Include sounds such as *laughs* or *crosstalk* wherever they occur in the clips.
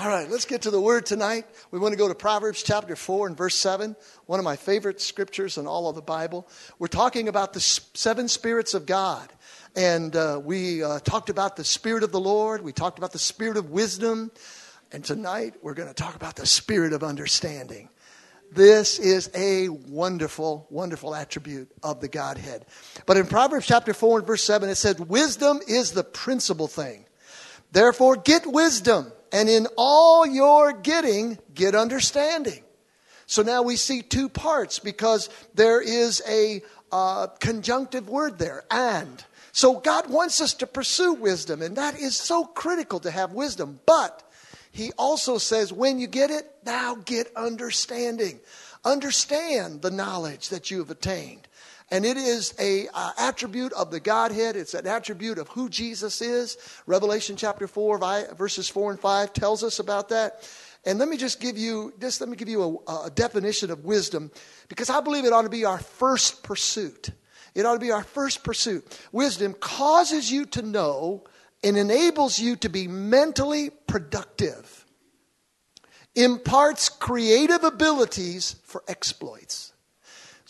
All right, let's get to the word tonight. We want to go to Proverbs chapter 4 and verse 7, one of my favorite scriptures in all of the Bible. We're talking about the seven spirits of God. And uh, we uh, talked about the Spirit of the Lord, we talked about the Spirit of wisdom, and tonight we're going to talk about the Spirit of understanding. This is a wonderful, wonderful attribute of the Godhead. But in Proverbs chapter 4 and verse 7, it says, Wisdom is the principal thing. Therefore, get wisdom, and in all your getting, get understanding. So now we see two parts because there is a uh, conjunctive word there, and. So God wants us to pursue wisdom, and that is so critical to have wisdom. But he also says, when you get it, now get understanding. Understand the knowledge that you have attained. And it is a uh, attribute of the Godhead. It's an attribute of who Jesus is. Revelation chapter 4, verses 4 and 5 tells us about that. And let me just give you, just let me give you a, a definition of wisdom because I believe it ought to be our first pursuit. It ought to be our first pursuit. Wisdom causes you to know and enables you to be mentally productive, imparts creative abilities for exploits.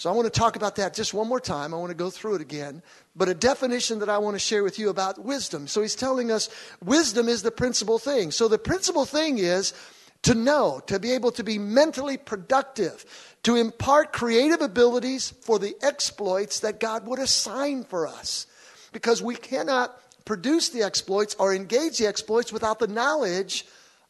So I want to talk about that just one more time. I want to go through it again. But a definition that I want to share with you about wisdom. So he's telling us wisdom is the principal thing. So the principal thing is to know, to be able to be mentally productive, to impart creative abilities for the exploits that God would assign for us. Because we cannot produce the exploits or engage the exploits without the knowledge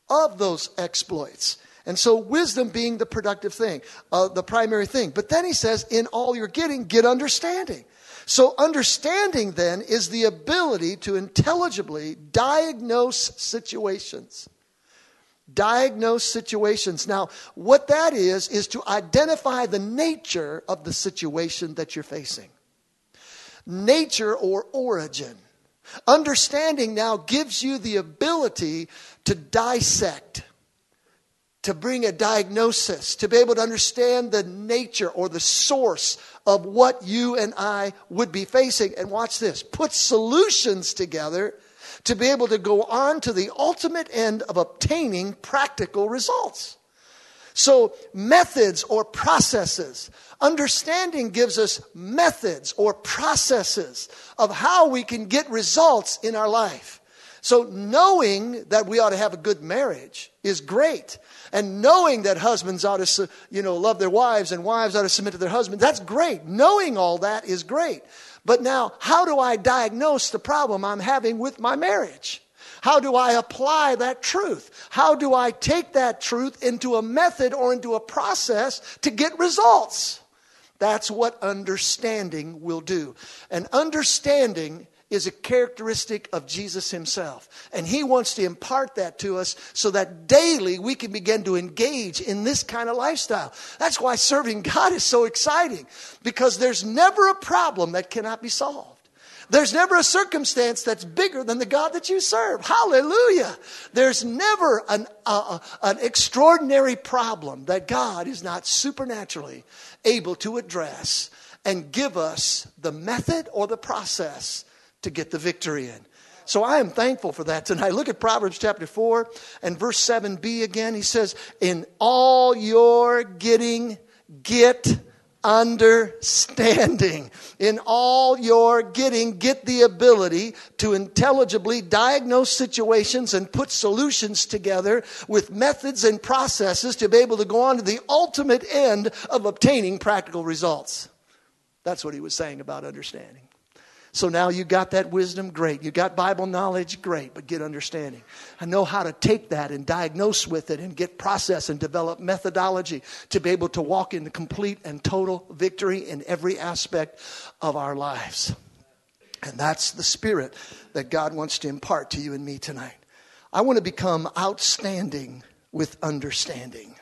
of those exploits. And so, wisdom being the productive thing, uh, the primary thing. But then he says, in all you're getting, get understanding. So, understanding then is the ability to intelligibly diagnose situations. Diagnose situations. Now, what that is, is to identify the nature of the situation that you're facing. Nature or origin. Understanding now gives you the ability to dissect, to bring a diagnosis, to be able to understand the nature or the source of what you and I would be facing. And watch this put solutions together to be able to go on to the ultimate end of obtaining practical results. So, methods or processes. Understanding gives us methods or processes of how we can get results in our life. So, knowing that we ought to have a good marriage is great. And knowing that husbands ought to, you know, love their wives and wives ought to submit to their husbands, that's great. Knowing all that is great. But now, how do I diagnose the problem I'm having with my marriage? How do I apply that truth? How do I take that truth into a method or into a process to get results? That's what understanding will do. And understanding is a characteristic of Jesus himself. And he wants to impart that to us so that daily we can begin to engage in this kind of lifestyle. That's why serving God is so exciting because there's never a problem that cannot be solved. There's never a circumstance that's bigger than the God that you serve. Hallelujah. There's never an, uh, an extraordinary problem that God is not supernaturally able to address and give us the method or the process to get the victory in. So I am thankful for that tonight. Look at Proverbs chapter 4 and verse 7b again. He says, In all your getting, get understanding. In all your getting, get the ability to intelligibly diagnose situations and put solutions together with methods and processes to be able to go on to the ultimate end of obtaining practical results. That's what he was saying about understanding. So now you got that wisdom, great. You got Bible knowledge, great, but get understanding. I know how to take that and diagnose with it and get process and develop methodology to be able to walk in the complete and total victory in every aspect of our lives. And that's the spirit that God wants to impart to you and me tonight. I want to become outstanding with understanding.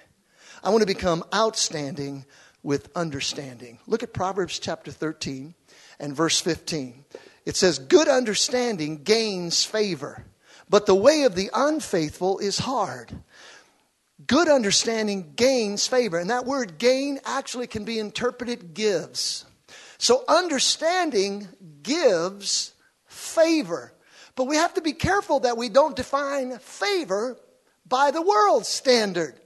I want to become outstanding with understanding. Look at Proverbs chapter 13 and verse 15. It says, Good understanding gains favor, but the way of the unfaithful is hard. Good understanding gains favor. And that word gain actually can be interpreted gives. So understanding gives favor. But we have to be careful that we don't define favor by the world's standard.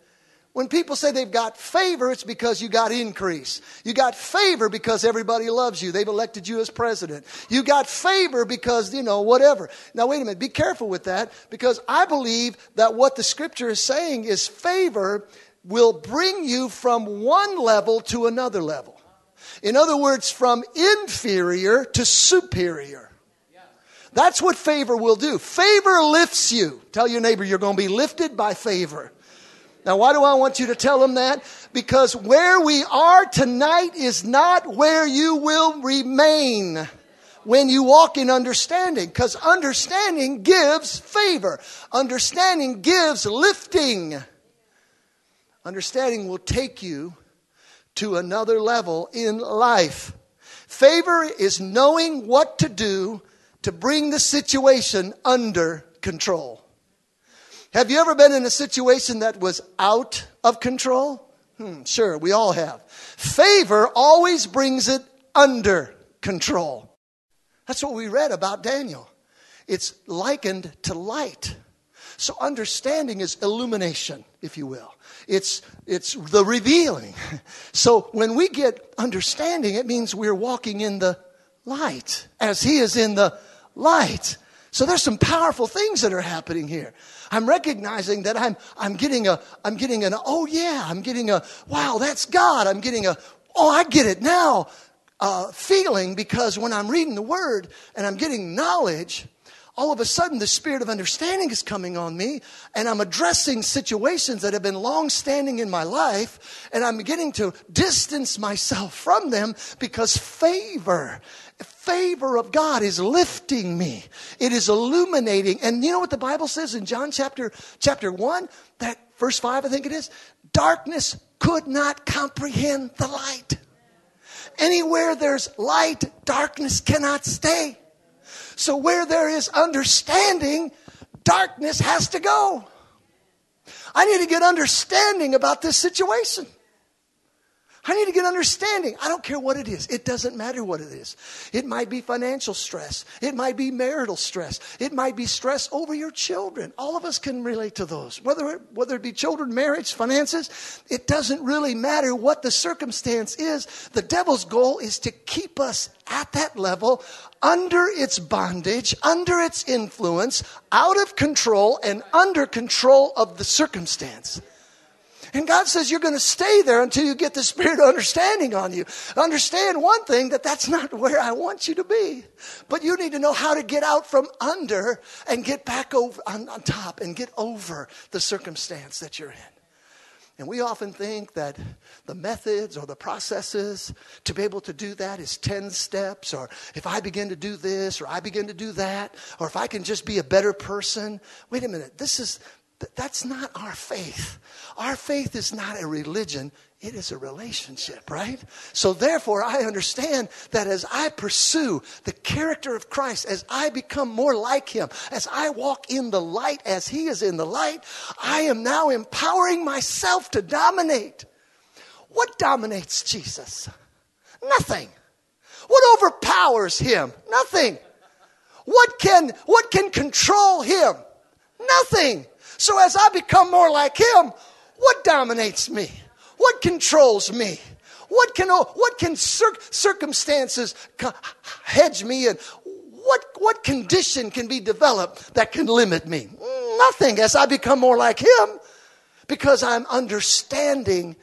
When people say they've got favor, it's because you got increase. You got favor because everybody loves you. They've elected you as president. You got favor because, you know, whatever. Now, wait a minute. Be careful with that because I believe that what the scripture is saying is favor will bring you from one level to another level. In other words, from inferior to superior. That's what favor will do. Favor lifts you. Tell your neighbor you're going to be lifted by favor. Now, why do I want you to tell them that? Because where we are tonight is not where you will remain when you walk in understanding. Because understanding gives favor, understanding gives lifting. Understanding will take you to another level in life. Favor is knowing what to do to bring the situation under control. Have you ever been in a situation that was out of control? Hmm, sure, we all have. Favor always brings it under control. That's what we read about Daniel. It's likened to light. So understanding is illumination, if you will. It's, it's the revealing. *laughs* So when we get understanding, it means we're walking in the light as he is in the light. So there's some powerful things that are happening here. I'm recognizing that I'm, I'm getting a, I'm getting an, oh yeah, I'm getting a, wow, that's God. I'm getting a, oh, I get it now, uh, feeling because when I'm reading the word and I'm getting knowledge, all of a sudden the spirit of understanding is coming on me and I'm addressing situations that have been long standing in my life and I'm beginning to distance myself from them because favor favor of God is lifting me. It is illuminating. And you know what the Bible says in John chapter, chapter 1? That verse 5, I think it is. Darkness could not comprehend the light. Anywhere there's light, darkness cannot stay. So where there is understanding, darkness has to go. I need to get understanding about this situation. I need to get understanding. I don't care what it is. It doesn't matter what it is. It might be financial stress. It might be marital stress. It might be stress over your children. All of us can relate to those. Whether, whether it be children, marriage, finances, it doesn't really matter what the circumstance is. The devil's goal is to keep us at that level under its bondage, under its influence, out of control, and under control of the circumstance. And God says you're going to stay there until you get the spirit of understanding on you. Understand one thing that that's not where I want you to be. But you need to know how to get out from under and get back over on, on top and get over the circumstance that you're in. And we often think that the methods or the processes to be able to do that is 10 steps, or if I begin to do this, or I begin to do that, or if I can just be a better person. Wait a minute, this is, that's not our faith. Our faith is not a religion, it is a relationship, right? So therefore, I understand that as I pursue the character of Christ, as I become more like Him, as I walk in the light as He is in the light, I am now empowering myself to dominate. What dominates Jesus? Nothing. What overpowers Him? Nothing. What can, what can control Him? Nothing. So as I become more like Him, what dominates me? What controls me? What can, what can cir- circumstances hedge me in? What, what condition can be developed that can limit me? Nothing as I become more like Him because I'm understanding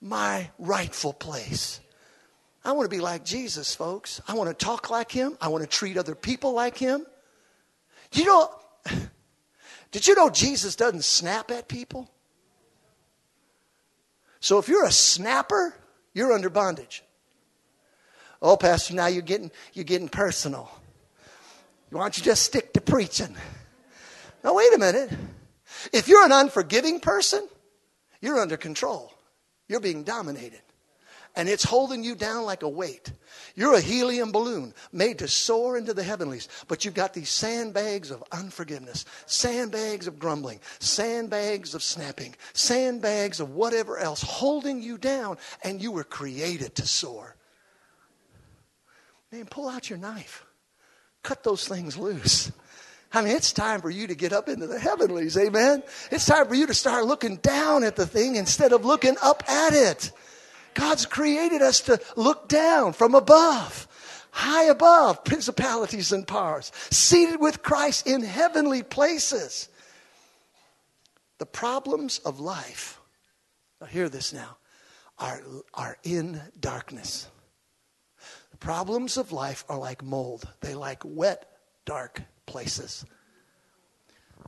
my rightful place. I want to be like Jesus, folks. I want to talk like Him. I want to treat other people like Him. You know, did you know Jesus doesn't snap at people? So if you're a snapper, you're under bondage. Oh, Pastor, now you're getting, you're getting personal. Why don't you just stick to preaching? Now, wait a minute. If you're an unforgiving person, you're under control. You're being dominated and it's holding you down like a weight. You're a helium balloon made to soar into the heavenlies, but you've got these sandbags of unforgiveness, sandbags of grumbling, sandbags of snapping, sandbags of whatever else holding you down, and you were created to soar. Man, pull out your knife, cut those things loose. I mean, it's time for you to get up into the heavenlies, amen? It's time for you to start looking down at the thing instead of looking up at it. God's created us to look down from above, high above principalities and powers, seated with Christ in heavenly places. The problems of life, now hear this now, are, are in darkness. The problems of life are like mold, they like wet, dark places.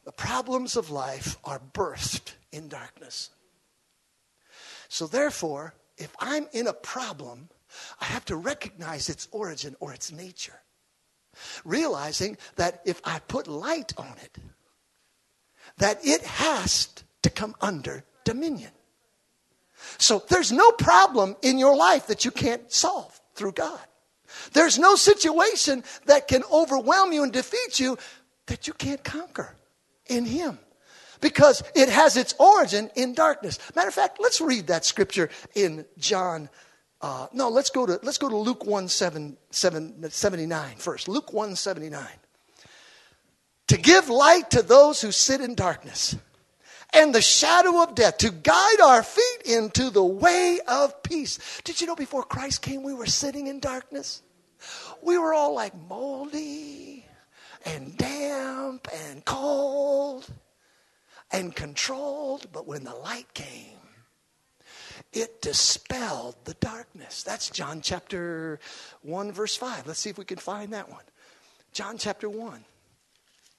The problems of life are birthed in darkness. So, therefore, if I'm in a problem, I have to recognize its origin or its nature. Realizing that if I put light on it, that it has to come under dominion. So there's no problem in your life that you can't solve through God. There's no situation that can overwhelm you and defeat you that you can't conquer in Him because it has its origin in darkness. Matter of fact, let's read that scripture in John. Uh, no, let's go to let's go to Luke 1 7, 7, 79 first. Luke 1 79. To give light to those who sit in darkness and the shadow of death, to guide our feet into the way of peace. Did you know before Christ came, we were sitting in darkness? We were all like moldy and damp and cold and controlled, but when the light came, it dispelled the darkness. That's John chapter 1, verse 5. Let's see if we can find that one. John chapter 1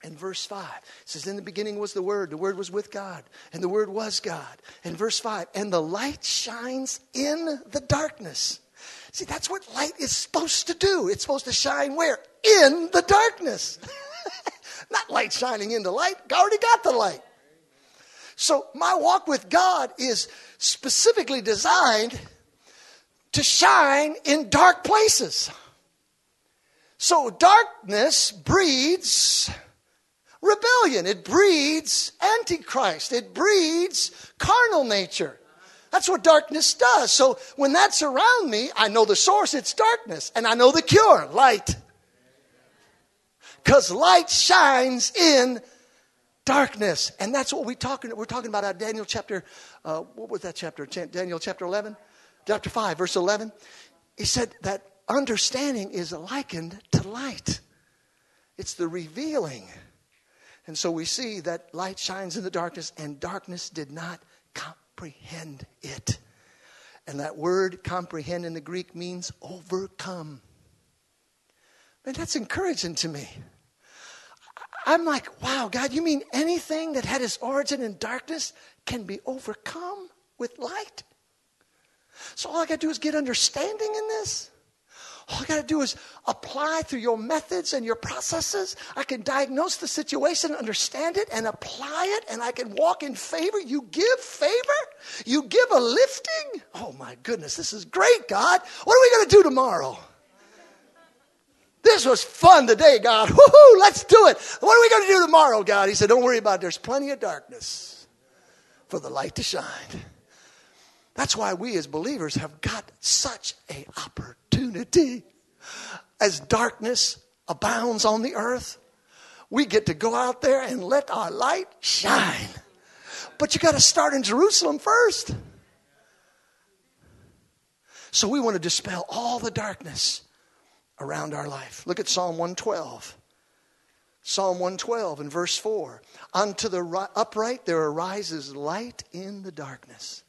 and verse 5 says, In the beginning was the Word, the Word was with God, and the Word was God. And verse 5, and the light shines in the darkness. See, that's what light is supposed to do. It's supposed to shine where? In the darkness. *laughs* Not light shining into light. I already got the light. So my walk with God is specifically designed to shine in dark places. So darkness breeds rebellion. It breeds antichrist. It breeds carnal nature. That's what darkness does. So when that's around me, I know the source, it's darkness, and I know the cure, light. Because light shines in darkness. And that's what we're talking, we're talking about out Daniel chapter, uh, what was that chapter? Daniel chapter 11? Chapter 5, verse 11. He said that understanding is likened to light. It's the revealing. And so we see that light shines in the darkness, and darkness did not comprehend it. And that word comprehend in the Greek means overcome. Man, that's encouraging to me. I'm like, wow, God, you mean anything that had its origin in darkness can be overcome with light? So all I got to do is get understanding in this. All I got to do is apply through your methods and your processes. I can diagnose the situation, understand it, and apply it, and I can walk in favor. You give favor? You give a lifting? Oh my goodness, this is great, God. What are we going to do tomorrow? This was fun today, God. Woohoo, let's do it. What are we going to do tomorrow, God? He said, Don't worry about it. There's plenty of darkness for the light to shine. That's why we as believers have got such a opportunity. As darkness abounds on the earth, we get to go out there and let our light shine. But you got to start in Jerusalem first. So we want to dispel all the darkness around our life. Look at Psalm 112. Psalm 112 and verse 4. Unto the upright there arises light in the darkness.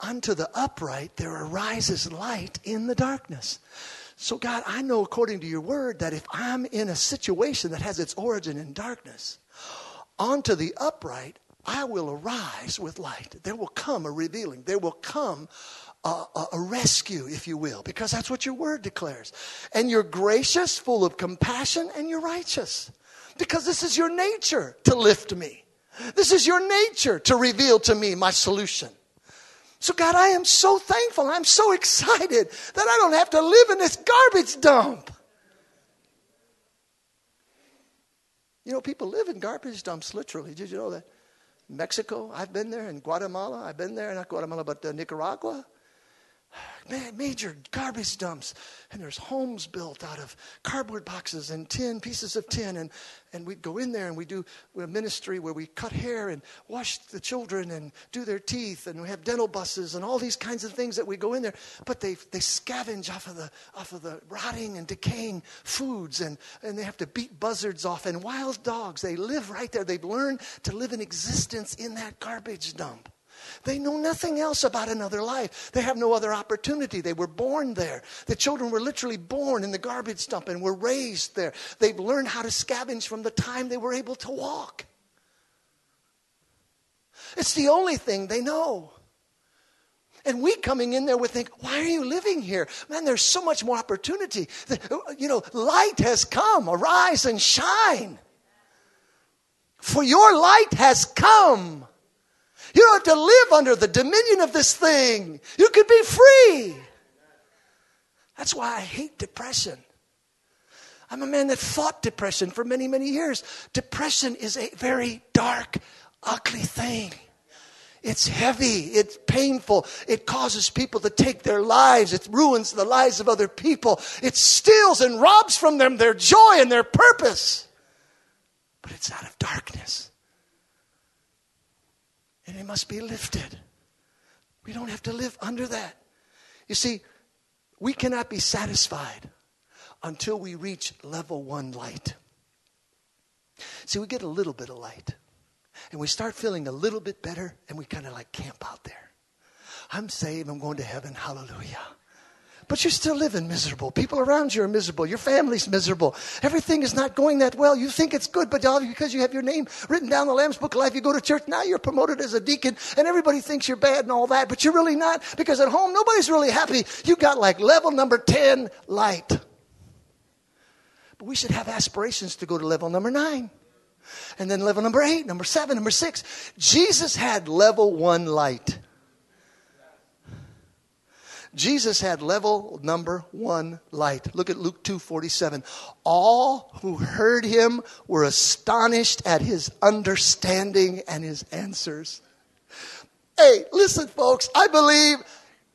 Unto the upright there arises light in the darkness. So, God, I know according to your word that if I'm in a situation that has its origin in darkness, unto the upright I will arise with light. There will come a revealing. There will come a, a, rescue, if you will, because that's what your word declares. And you're gracious, full of compassion, and you're righteous. Because this is your nature to lift me. This is your nature to reveal to me my solution. So, God, I am so thankful. I'm so excited that I don't have to live in this garbage dump. You know, people live in garbage dumps literally. Did you know that? Mexico, I've been there, and Guatemala, I've been there, not Guatemala, but uh, Nicaragua. Major garbage dumps. And there's homes built out of cardboard boxes and tin, pieces of tin. And, and we'd go in there and we do a ministry where we cut hair and wash the children and do their teeth. And we have dental buses and all these kinds of things that we go in there. But they, they scavenge off of, the, off of the rotting and decaying foods. And, and they have to beat buzzards off. And wild dogs, they live right there. They've learned to live in existence in that garbage dump. They know nothing else about another life. They have no other opportunity. They were born there. The children were literally born in the garbage dump and were raised there. They've learned how to scavenge from the time they were able to walk. It's the only thing they know. And we coming in there would think, why are you living here? Man, there's so much more opportunity. You know, light has come. Arise and shine. For your light has come. You don't have to live under the dominion of this thing. You can be free. That's why I hate depression. I'm a man that fought depression for many, many years. Depression is a very dark, ugly thing. It's heavy. It's painful. It causes people to take their lives. It ruins the lives of other people. It steals and robs from them their joy and their purpose. But it's out of darkness and it must be lifted. We don't have to live under that. You see, we cannot be satisfied until we reach level one light. See, we get a little bit of light and we start feeling a little bit better and we kind of like camp out there. I'm saved, I'm going to heaven, hallelujah. But you're still living miserable. People around you are miserable. Your family's miserable. Everything is not going that well. You think it's good, but because you have your name written down the Lamb's Book of Life, you go to church, now you're promoted as a deacon, and everybody thinks you're bad and all that, but you're really not, because at home, nobody's really happy. You got like level number 10 light. But we should have aspirations to go to level number nine. And then level number eight, number seven, number six. Jesus had level one light. Jesus had level number one light. Look at Luke 2 47. All who heard him were astonished at his understanding and his answers. Hey, listen, folks, I believe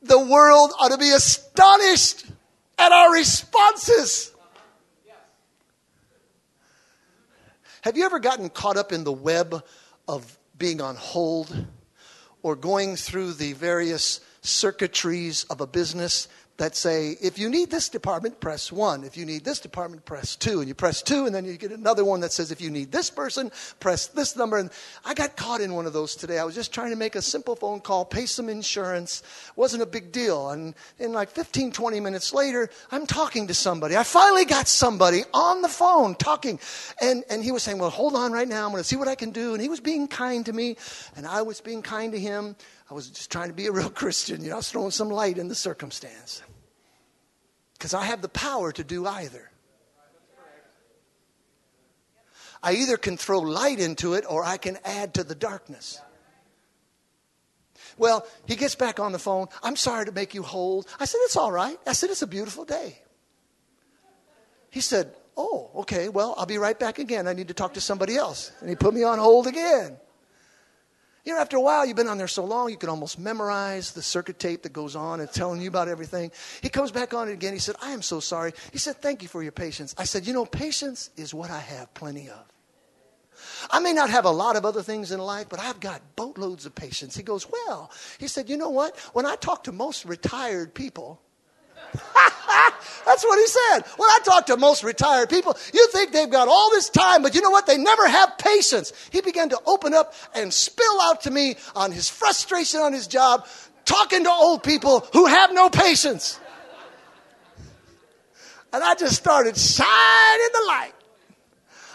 the world ought to be astonished at our responses. Have you ever gotten caught up in the web of being on hold or going through the various circuitries of a business that say, if you need this department, press one. If you need this department, press two. And you press two, and then you get another one that says, if you need this person, press this number. And I got caught in one of those today. I was just trying to make a simple phone call, pay some insurance. Wasn't a big deal. And in like 15, 20 minutes later, I'm talking to somebody. I finally got somebody on the phone talking. And, and he was saying, well, hold on right now. I'm going to see what I can do. And he was being kind to me, and I was being kind to him. I was just trying to be a real *laughs* Christian, you know, I was throwing some light in the circumstance. Because I have the power to do either. I either can throw light into it or I can add to the darkness. Well, he gets back on the phone. I'm sorry to make you hold. I said, It's all right. I said, It's a beautiful day. He said, Oh, okay. Well, I'll be right back again. I need to talk to somebody else. And he put me on hold again. You know, after a while, you've been on there so long, you can almost memorize the circuit tape that goes on and telling you about everything. He comes back on it again. He said, I am so sorry. He said, Thank you for your patience. I said, You know, patience is what I have plenty of. I may not have a lot of other things in life, but I've got boatloads of patience. He goes, Well, he said, You know what? When I talk to most retired people, *laughs* Ah, that's what he said. When I talk to most retired people, you think they've got all this time, but you know what? They never have patience. He began to open up and spill out to me on his frustration on his job, talking to old people who have no patience. And I just started shining the light.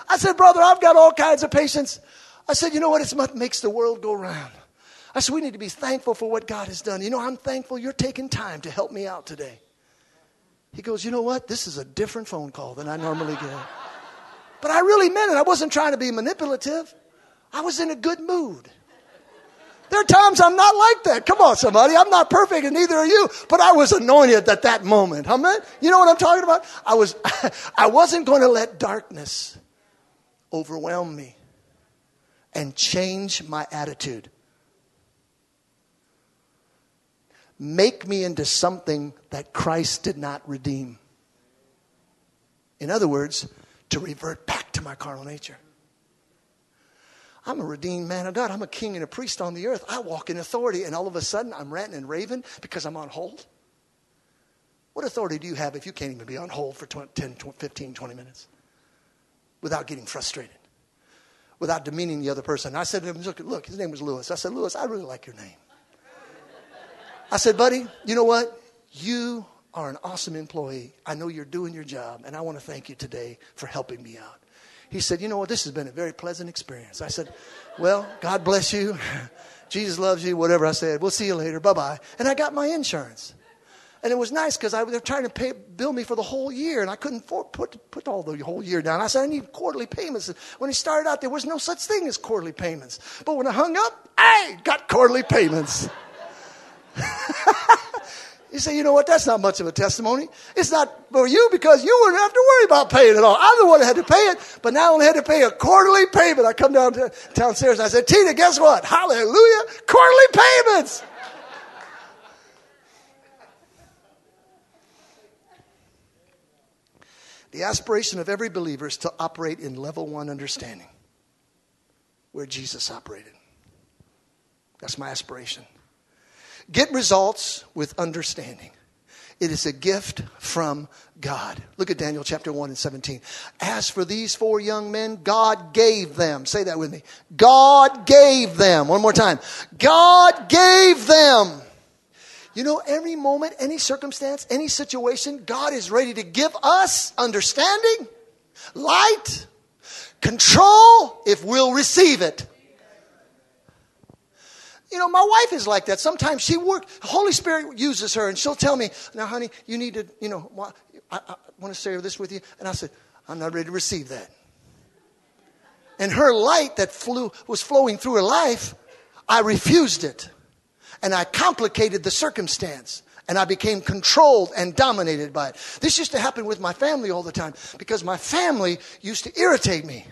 I said, Brother, I've got all kinds of patience. I said, You know what? It's what makes the world go round. I said, We need to be thankful for what God has done. You know, I'm thankful you're taking time to help me out today. He goes, You know what? This is a different phone call than I normally get. But I really meant it. I wasn't trying to be manipulative, I was in a good mood. There are times I'm not like that. Come on, somebody. I'm not perfect, and neither are you. But I was anointed at that moment. Amen. You know what I'm talking about? I was. *laughs* I wasn't going to let darkness overwhelm me and change my attitude. Make me into something that Christ did not redeem. In other words, to revert back to my carnal nature. I'm a redeemed man of God. I'm a king and a priest on the earth. I walk in authority, and all of a sudden I'm ranting and raving because I'm on hold. What authority do you have if you can't even be on hold for 20, 10, 15, 20 minutes without getting frustrated, without demeaning the other person? I said to him, look, look, his name was Lewis. I said, Lewis, I really like your name. I said, buddy, you know what? You are an awesome employee. I know you're doing your job, and I want to thank you today for helping me out. He said, You know what? This has been a very pleasant experience. I said, Well, God bless you. *laughs* Jesus loves you, whatever I said. We'll see you later. Bye bye. And I got my insurance. And it was nice because they were trying to pay, bill me for the whole year, and I couldn't for, put, put all the whole year down. I said, I need quarterly payments. When he started out, there was no such thing as quarterly payments. But when I hung up, I got quarterly payments. *laughs* You say, you know what? That's not much of a testimony. It's not for you because you wouldn't have to worry about paying it all. I'm the one that had to pay it, but now I only had to pay a quarterly payment. I come down to downstairs and I said, Tina, guess what? Hallelujah. Quarterly payments. *laughs* The aspiration of every believer is to operate in level one understanding, where Jesus operated. That's my aspiration. Get results with understanding. It is a gift from God. Look at Daniel chapter 1 and 17. As for these four young men, God gave them. Say that with me. God gave them. One more time. God gave them. You know, every moment, any circumstance, any situation, God is ready to give us understanding, light, control if we'll receive it. You know, my wife is like that. Sometimes she works, Holy Spirit uses her and she'll tell me, now, honey, you need to, you know, I, I want to share this with you. And I said, I'm not ready to receive that. And her light that flew, was flowing through her life, I refused it. And I complicated the circumstance. And I became controlled and dominated by it. This used to happen with my family all the time because my family used to irritate me.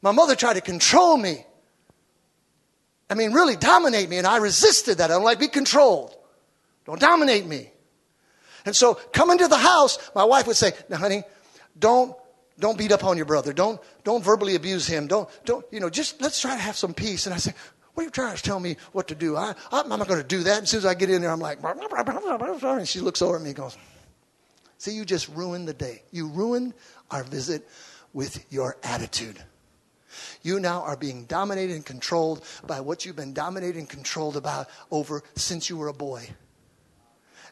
My mother tried to control me. I mean, really dominate me. And I resisted that. I don't like be controlled. Don't dominate me. And so coming to the house, my wife would say, now honey, don't, don't beat up on your brother. Don't, don't verbally abuse him. Don't, don't, you know, just let's try to have some peace. And I say, what are you trying to tell me what to do? I, I'm not going to do that. As soon as I get in there, I'm like, *laughs* and she looks over at me and goes, see, you just ruined the day. You ruined our visit with your attitude. You now are being dominated and controlled by what you've been dominated and controlled about over since you were a boy.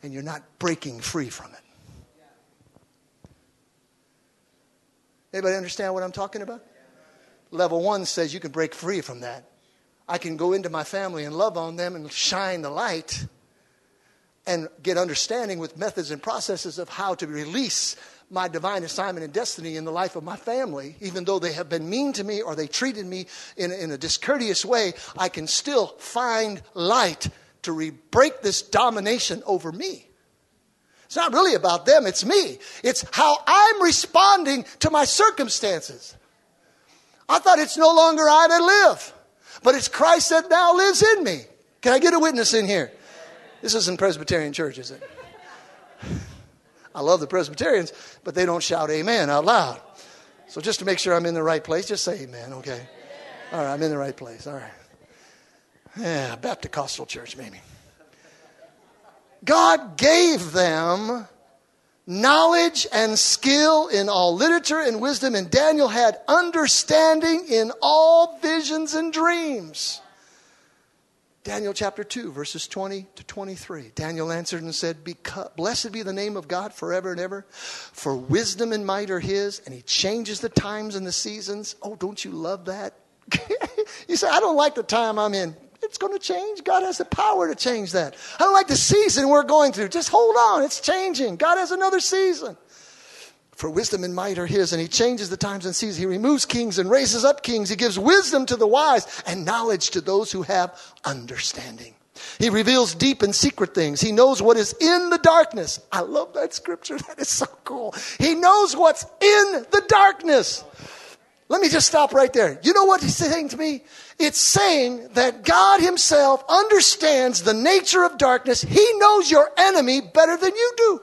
And you're not breaking free from it. Anybody understand what I'm talking about? Level one says you can break free from that. I can go into my family and love on them and shine the light and get understanding with methods and processes of how to release my divine assignment and destiny in the life of my family, even though they have been mean to me or they treated me in, in a discourteous way, I can still find light to re- break this domination over me. It's not really about them, it's me. It's how I'm responding to my circumstances. I thought it's no longer I that live, but it's Christ that now lives in me. Can I get a witness in here? This isn't Presbyterian church, is it? I love the Presbyterians, but they don't shout amen out loud. So just to make sure I'm in the right place, just say amen, okay? All right, I'm in the right place. All right. Yeah, Bapticostal Church, maybe. God gave them knowledge and skill in all literature and wisdom, and Daniel had understanding in all visions and dreams. Daniel chapter 2, verses 20 to 23. Daniel answered and said, Blessed be the name of God forever and ever, for wisdom and might are his, and he changes the times and the seasons. Oh, don't you love that? *laughs* you say, I don't like the time I'm in. It's going to change. God has the power to change that. I don't like the season we're going through. Just hold on. It's changing. God has another season. For wisdom and might are his, and he changes the times and seasons. He removes kings and raises up kings. He gives wisdom to the wise and knowledge to those who have understanding. He reveals deep and secret things. He knows what is in the darkness. I love that scripture. *laughs* That is so cool. He knows what's in the darkness. Let me just stop right there. You know what he's saying to me? It's saying that God himself understands the nature of darkness. He knows your enemy better than you do.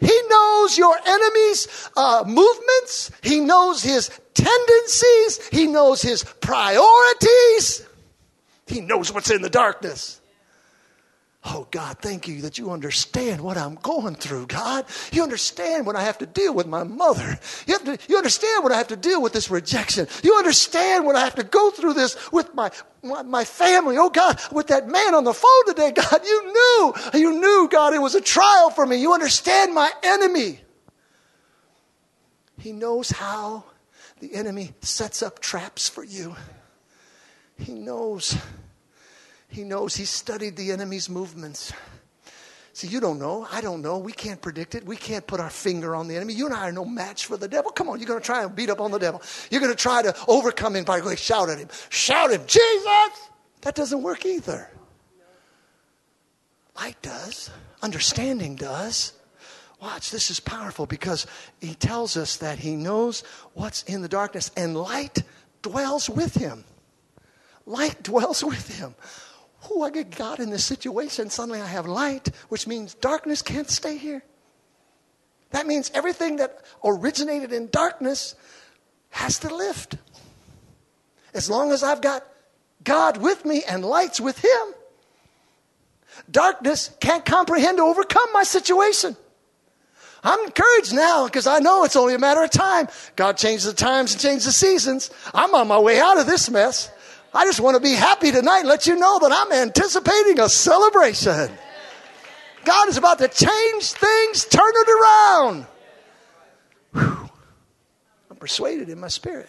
He knows your enemy's uh, movements. He knows his tendencies. He knows his priorities. He knows what's in the darkness. Oh, God, thank you that you understand what I'm going through, God. You understand what I have to deal with my mother. You, to, you understand what I have to deal with this rejection. You understand when I have to go through this with my, my, my family. Oh, God, with that man on the phone today, God, you knew, you knew, God, it was a trial for me. You understand my enemy. He knows how the enemy sets up traps for you. He knows he knows he studied the enemy's movements. See, you don't know. I don't know. We can't predict it. We can't put our finger on the enemy. You and I are no match for the devil. Come on, you're going to try and beat up on the devil. You're going to try to overcome him by going, shout at him. Shout him, Jesus! That doesn't work either. Light does. Understanding does. Watch, this is powerful because he tells us that he knows what's in the darkness and light dwells with him. Light dwells with him oh, I get God in this situation. Suddenly I have light, which means darkness can't stay here. That means everything that originated in darkness has to lift. As long as I've got God with me and lights with Him, darkness can't comprehend or overcome my situation. I'm encouraged now because I know it's only a matter of time. God changed the times and changed the seasons. I'm on my way out of this mess. I just want to be happy tonight and let you know that I'm anticipating a celebration. God is about to change things, turn it around. Whew. I'm persuaded in my spirit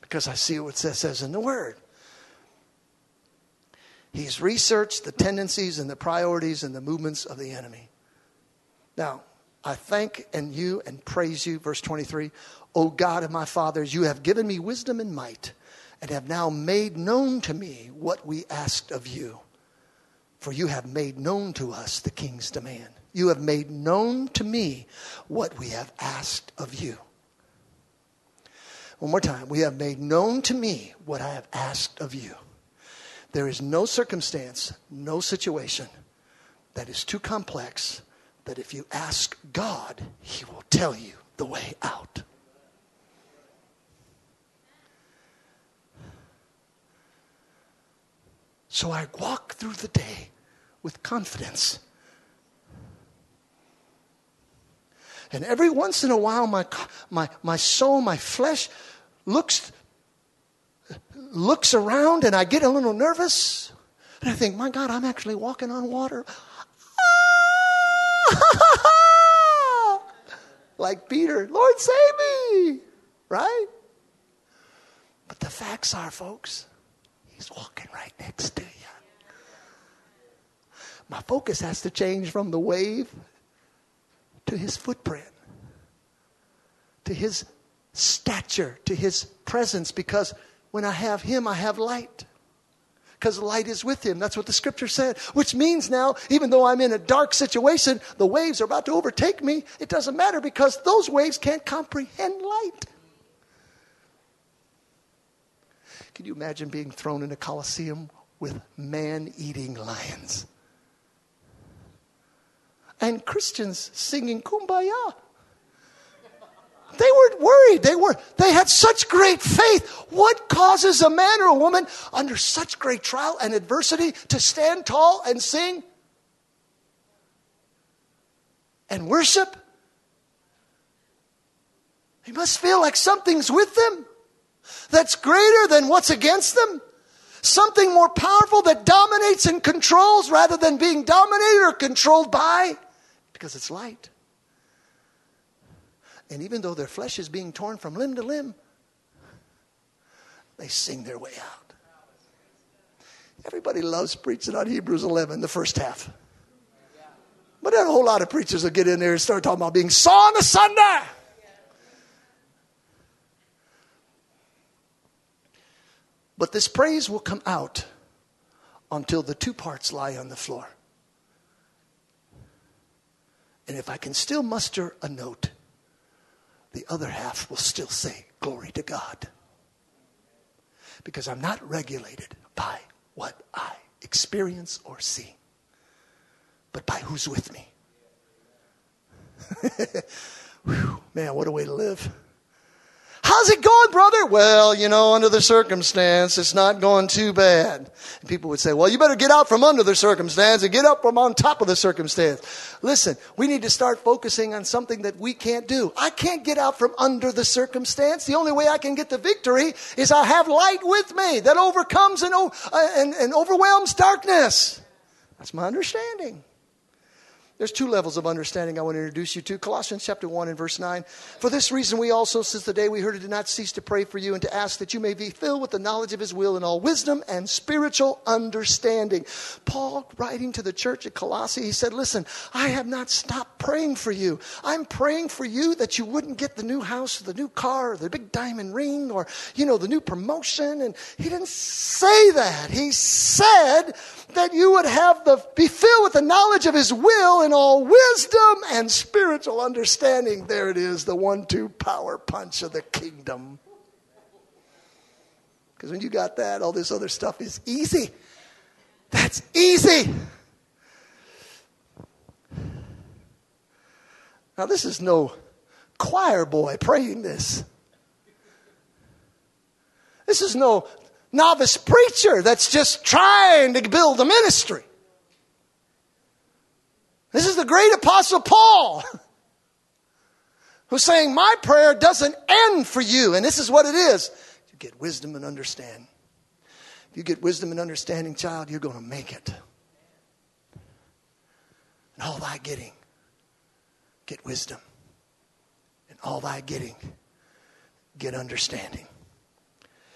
because I see what it says in the Word. He's researched the tendencies and the priorities and the movements of the enemy. Now, I thank and you and praise you, verse 23. O God of my fathers, you have given me wisdom and might and have now made known to me what we asked of you. For you have made known to us the king's demand. You have made known to me what we have asked of you. One more time. We have made known to me what I have asked of you. There is no circumstance, no situation that is too complex that if you ask God, He will tell you the way out. So I walk through the day with confidence. And every once in a while, my, my, my soul, my flesh looks, looks around and I get a little nervous. And I think, my God, I'm actually walking on water. *laughs* like Peter, Lord, save me. Right? But the facts are, folks, He's walking right next to you. My focus has to change from the wave to his footprint, to his stature, to his presence, because when I have him, I have light. Because light is with him. That's what the scripture said. Which means now, even though I'm in a dark situation, the waves are about to overtake me. It doesn't matter because those waves can't comprehend light. Can you imagine being thrown in a coliseum with man eating lions? And Christians singing kumbaya. They weren't worried. They were they had such great faith. What causes a man or a woman under such great trial and adversity to stand tall and sing and worship? They must feel like something's with them that's greater than what's against them? Something more powerful that dominates and controls rather than being dominated or controlled by? Because it's light. And even though their flesh is being torn from limb to limb, they sing their way out. Everybody loves preaching on Hebrews 11, the first half. But then a whole lot of preachers will get in there and start talking about being sawn asunder. But this praise will come out until the two parts lie on the floor. And if I can still muster a note, the other half will still say, Glory to God. Because I'm not regulated by what I experience or see, but by who's with me. *laughs* Man, what a way to live. How's it going, brother? Well, you know, under the circumstance, it's not going too bad. And people would say, well, you better get out from under the circumstance and get up from on top of the circumstance. Listen, we need to start focusing on something that we can't do. I can't get out from under the circumstance. The only way I can get the victory is I have light with me that overcomes and, uh, and, and overwhelms darkness. That's my understanding. There's two levels of understanding I want to introduce you to. Colossians chapter 1 and verse 9. For this reason, we also, since the day we heard it, did not cease to pray for you and to ask that you may be filled with the knowledge of his will in all wisdom and spiritual understanding. Paul, writing to the church at Colossae, he said, Listen, I have not stopped praying for you. I'm praying for you that you wouldn't get the new house or the new car or the big diamond ring or, you know, the new promotion. And he didn't say that. He said that you would have the, be filled with the knowledge of his will in all wisdom and spiritual understanding. There it is, the one two power punch of the kingdom. Because when you got that, all this other stuff is easy. That's easy. Now, this is no choir boy praying this. This is no novice preacher that's just trying to build a ministry. This is the great apostle Paul who's saying, My prayer doesn't end for you. And this is what it is you get wisdom and understand. If you get wisdom and understanding, child, you're going to make it. And all thy getting, get wisdom. And all thy getting, get understanding.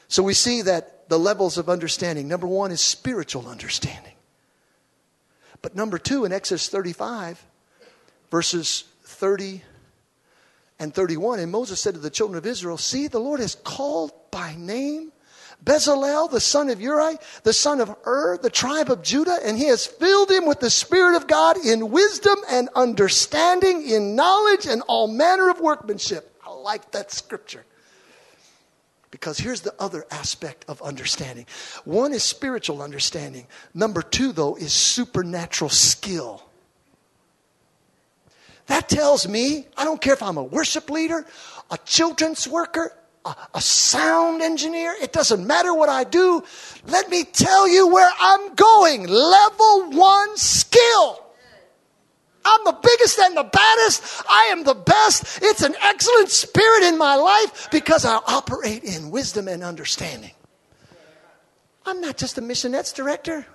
So we see that the levels of understanding number one is spiritual understanding. But number two, in Exodus 35, verses 30 and 31, and Moses said to the children of Israel, See, the Lord has called by name Bezalel, the son of Uri, the son of Ur, the tribe of Judah, and he has filled him with the Spirit of God in wisdom and understanding, in knowledge and all manner of workmanship. I like that scripture. Because here's the other aspect of understanding one is spiritual understanding, number two, though, is supernatural skill. That tells me, I don't care if I'm a worship leader, a children's worker, a, a, sound engineer, it doesn't matter what I do. Let me tell you where I'm going. Level one skill. I'm the biggest and the baddest. I am the best. It's an excellent spirit in my life because I operate in wisdom and understanding. I'm not just a missionettes director.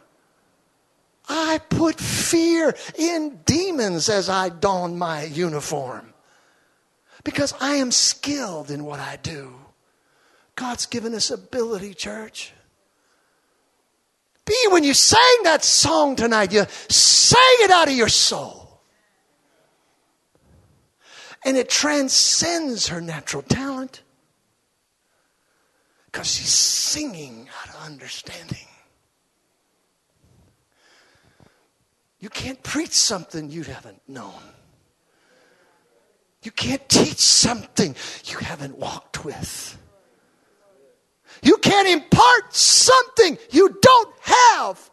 I put fear in demons as I don my uniform because I am skilled in what I do. God's given us ability, church. Be when you sang that song tonight, you sang it out of your soul. And it transcends her natural talent because she's singing out of understanding. You can't preach something you haven't known. You can't teach something you haven't walked with. You can't impart something you don't have.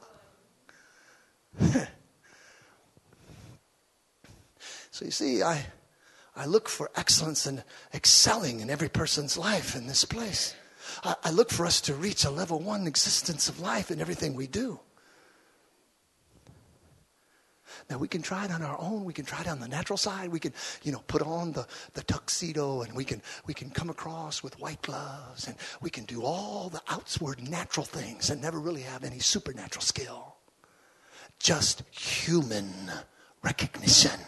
*laughs* so you see, I I look for excellence and excelling in every person's life in this place. I, I look for us to reach a level one existence of life in everything we do. Now we can try it on our own. We can try it on the natural side. We can, you know, put on the, the tuxedo and we can we can come across with white gloves and we can do all the outward natural things and never really have any supernatural skill. Just human recognition.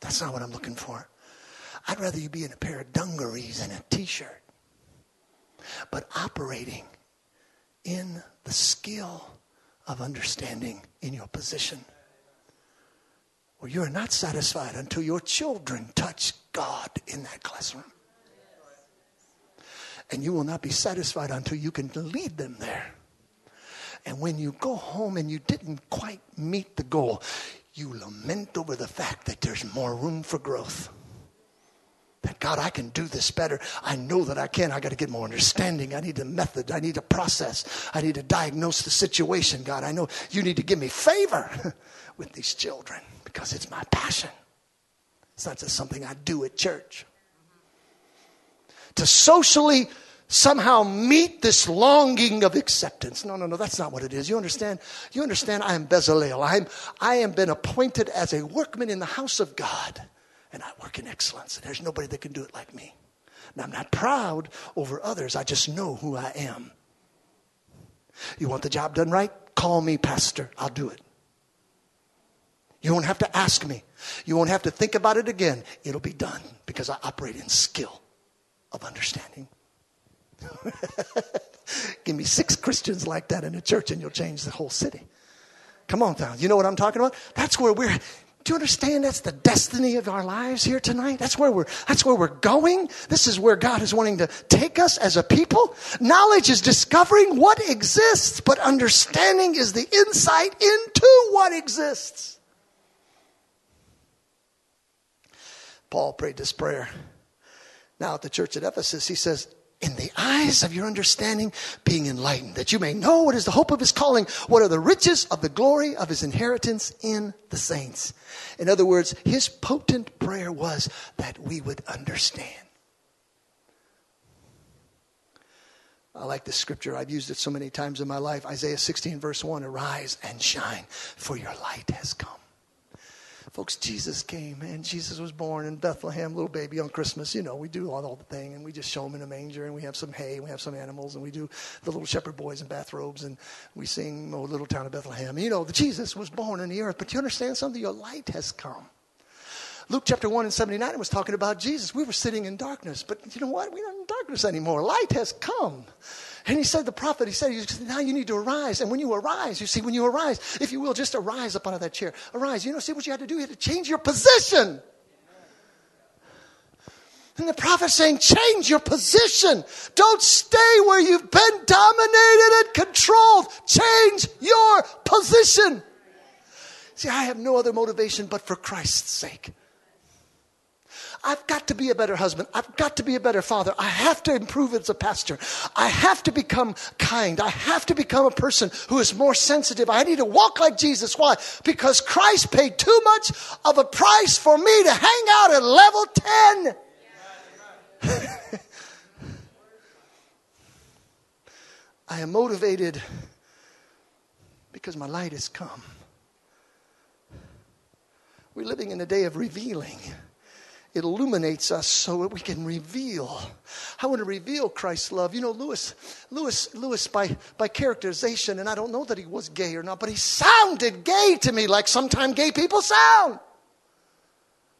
That's not what I'm looking for. I'd rather you be in a pair of dungarees and a t shirt, but operating in the skill of understanding in your position. Where you are not satisfied until your children touch God in that classroom. And you will not be satisfied until you can lead them there. And when you go home and you didn't quite meet the goal, you lament over the fact that there's more room for growth. that God, I can do this better. I know that I can. I got to get more understanding. I need a method. I need a process. I need to diagnose the situation. God, I know you need to give me favor *laughs* with these children because it's my passion. It's not just something I do at church. To socially somehow meet this longing of acceptance. No, no, no, that's not what it is. You understand? You understand I am Bezalel. I'm, I am been appointed as a workman in the house of God, and I work in excellence, and there's nobody that can do it like me. And I'm not proud over others. I just know who I am. You want the job done right? Call me pastor. I'll do it. You won't have to ask me. You won't have to think about it again. It'll be done because I operate in skill of understanding. *laughs* Give me six Christians like that in a church and you'll change the whole city. Come on, now. You know what I'm talking about? That's where we're. Do you understand that's the destiny of our lives here tonight? That's where we're that's where we're going. This is where God is wanting to take us as a people. Knowledge is discovering what exists, but understanding is the insight into what exists. Paul prayed this prayer. Now at the church at Ephesus, he says, in the eyes of your understanding being enlightened, that you may know what is the hope of his calling, what are the riches of the glory of his inheritance in the saints. In other words, his potent prayer was that we would understand. I like this scripture. I've used it so many times in my life. Isaiah 16, verse 1 Arise and shine, for your light has come. Folks, Jesus came, and Jesus was born in Bethlehem, little baby on Christmas. You know, we do all, all the thing, and we just show him in a manger, and we have some hay, and we have some animals, and we do the little shepherd boys in bathrobes, and we sing, Oh, Little Town of Bethlehem. You know, the Jesus was born in the earth, but you understand something? Your light has come. Luke chapter 1 and 79 was talking about Jesus. We were sitting in darkness, but you know what? We're not in darkness anymore. Light has come. And he said, the prophet, he said, now you need to arise. And when you arise, you see, when you arise, if you will, just arise up out of that chair. Arise. You know, see what you had to do? You had to change your position. And the prophet's saying, change your position. Don't stay where you've been dominated and controlled. Change your position. See, I have no other motivation but for Christ's sake. I've got to be a better husband. I've got to be a better father. I have to improve as a pastor. I have to become kind. I have to become a person who is more sensitive. I need to walk like Jesus. Why? Because Christ paid too much of a price for me to hang out at level 10. *laughs* I am motivated because my light has come. We're living in a day of revealing it illuminates us so that we can reveal. I want to reveal Christ's love. You know, Lewis, Lewis, Lewis by, by characterization, and I don't know that he was gay or not, but he sounded gay to me like sometimes gay people sound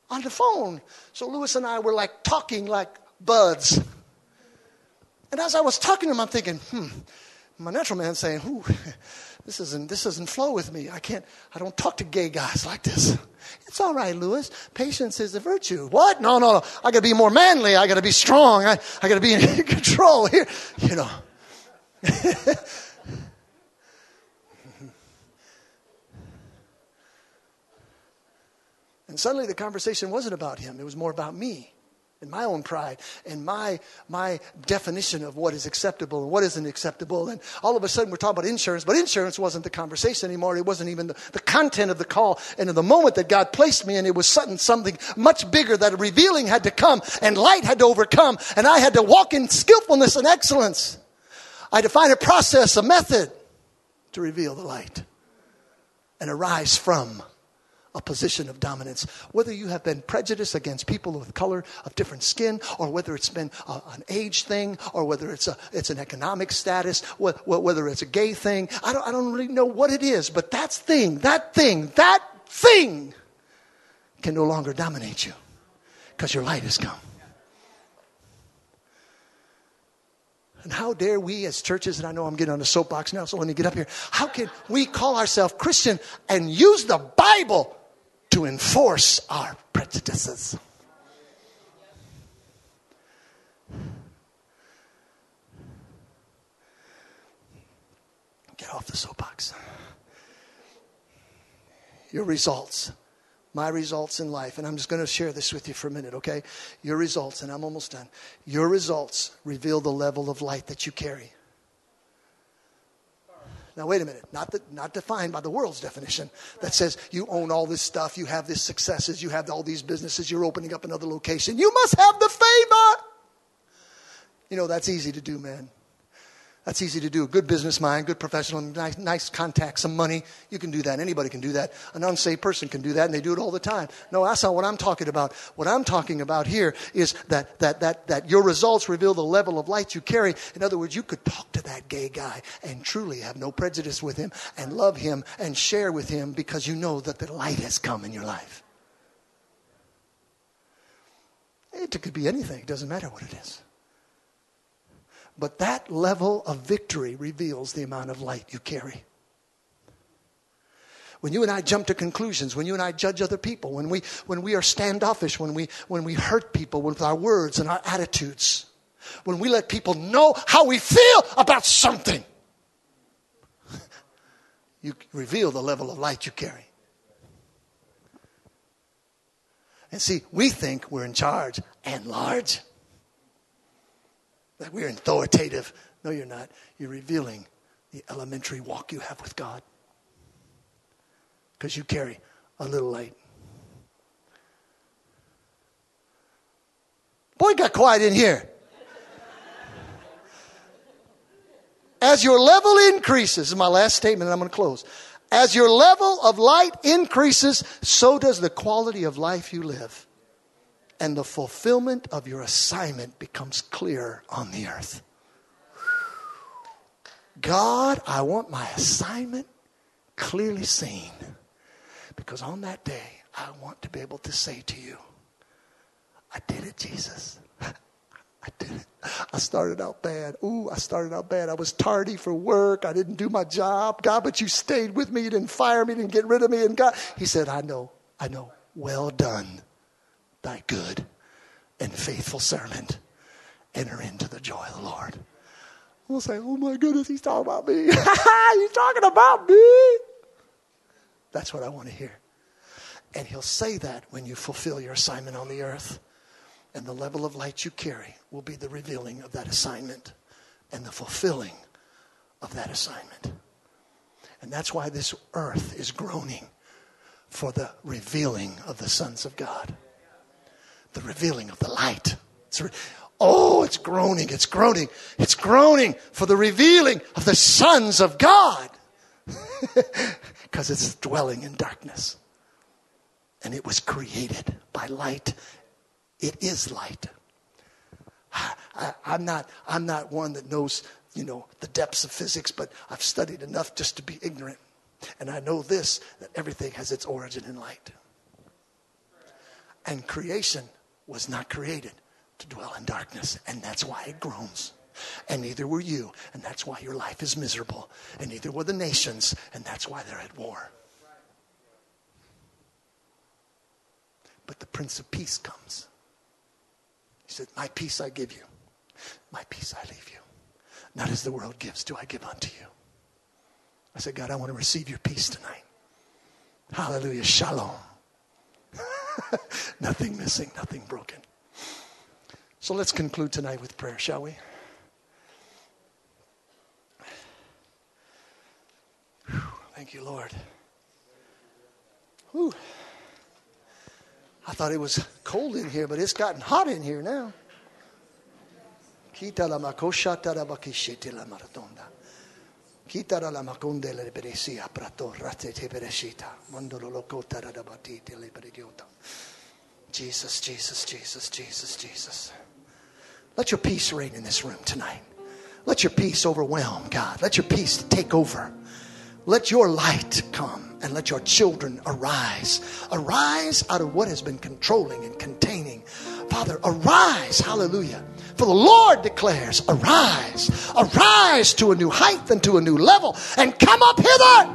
on the phone. So Lewis and I were like talking like buds. And as I was talking to him, I'm thinking, hmm, my natural man saying, ooh, this isn't this doesn't flow with me. I can't, I don't talk to gay guys like this. It's all right, Lewis. Patience is a virtue. What? No, no, no. I got to be more manly. I got to be strong. I, I got to be in *laughs* control here. You know. *laughs* and suddenly the conversation wasn't about him, it was more about me and my own pride and my my definition of what is acceptable and what isn't acceptable. And all of a sudden we're talking about insurance but insurance wasn't the conversation anymore. It wasn't even the, the content of the call. And in the moment that god placed me in it was sudden something much bigger that a revealing had to come and light had to overcome. And i had to walk in skillfulness and excellence. I define a process a method to reveal the light and arise from a position of dominance. Whether you have been prejudiced against people of color, of different skin, or whether it's been a, an age thing, or whether it's, a, it's an economic status, whether it's a gay thing, I don't, I don't really know what it is, but that thing, that thing, that thing can no longer dominate you because your light has come. And how dare we as churches, and I know I'm getting on the soapbox now, so let me get up here. How can we call ourselves Christian and use the Bible to enforce our prejudices. Get off the soapbox. Your results my results in life, and I'm just going to share this with you for a minute, okay? Your results, and I'm almost done. Your results reveal the level of light that you carry. Now, wait a minute. Not, the, not defined by the world's definition that says you own all this stuff, you have these successes, you have all these businesses, you're opening up another location. You must have the favor. You know, that's easy to do, man. That's easy to do. Good business mind, good professional, nice, nice contacts, some money. You can do that. Anybody can do that. An unsaved person can do that, and they do it all the time. No, that's not what I'm talking about. What I'm talking about here is that, that, that, that your results reveal the level of light you carry. In other words, you could talk to that gay guy and truly have no prejudice with him and love him and share with him because you know that the light has come in your life. It could be anything, it doesn't matter what it is. But that level of victory reveals the amount of light you carry. When you and I jump to conclusions, when you and I judge other people, when we, when we are standoffish, when we, when we hurt people with our words and our attitudes, when we let people know how we feel about something, *laughs* you reveal the level of light you carry. And see, we think we're in charge and large that we're authoritative. No, you're not. You're revealing the elementary walk you have with God because you carry a little light. Boy, got quiet in here. As your level increases, is my last statement, and I'm going to close. As your level of light increases, so does the quality of life you live and the fulfillment of your assignment becomes clear on the earth. God, I want my assignment clearly seen. Because on that day, I want to be able to say to you, I did it, Jesus. *laughs* I did it. I started out bad. Ooh, I started out bad. I was tardy for work. I didn't do my job. God, but you stayed with me. You didn't fire me. You didn't get rid of me. And God, He said, I know. I know. Well done, thy good and faithful servant enter into the joy of the Lord. We'll say, oh my goodness, he's talking about me. *laughs* he's talking about me. That's what I want to hear. And he'll say that when you fulfill your assignment on the earth. And the level of light you carry will be the revealing of that assignment and the fulfilling of that assignment. And that's why this earth is groaning for the revealing of the sons of God the revealing of the light. It's re- oh, it's groaning, it's groaning, it's groaning for the revealing of the sons of God. *laughs* Because it's dwelling in darkness. And it was created by light. It is light. *sighs* I, am not, I'm not one that knows, you know, the depths of physics, but I've studied enough just to be ignorant. And I know this, that everything has its origin in light. And creation was not created to dwell in darkness, and that's why it groans. And neither were you, and that's why your life is miserable. And neither were the nations, and that's why they're at war. But the Prince of Peace comes. He said, My peace I give you, my peace I leave you. Not as the world gives, do I give unto you. I said, God, I want to receive your peace tonight. Hallelujah. Shalom. *laughs* *laughs* nothing missing, nothing broken. So let's conclude tonight with prayer, shall we? Whew, thank you, Lord. Whew. I thought it was cold in here, but it's gotten hot in here now. Kitara la maconde le beresia prato rate te beresita mondolo lokota da batite le berediota. Jesus, Jesus, Jesus, Jesus, Jesus. Let your peace reign in this room tonight. Let your peace overwhelm, God. Let your peace take over. Let your light come and let your children arise. Arise out of what has been controlling and containing. Father, arise. Hallelujah for the Lord declares, Arise, arise to a new height and to a new level, and come up hither.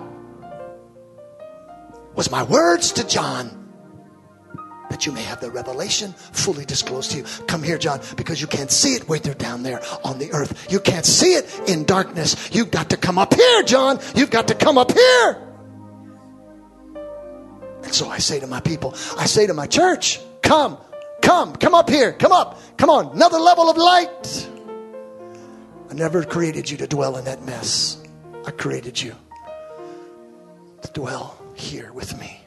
Was my words to John that you may have the revelation fully disclosed to you. Come here, John, because you can't see it way there down there on the earth. You can't see it in darkness. You've got to come up here, John. You've got to come up here And So I say to my people, I say to my church, come, come, come up here, come up, come on, another level of light. I never created you to dwell in that mess. I created you to dwell here with me.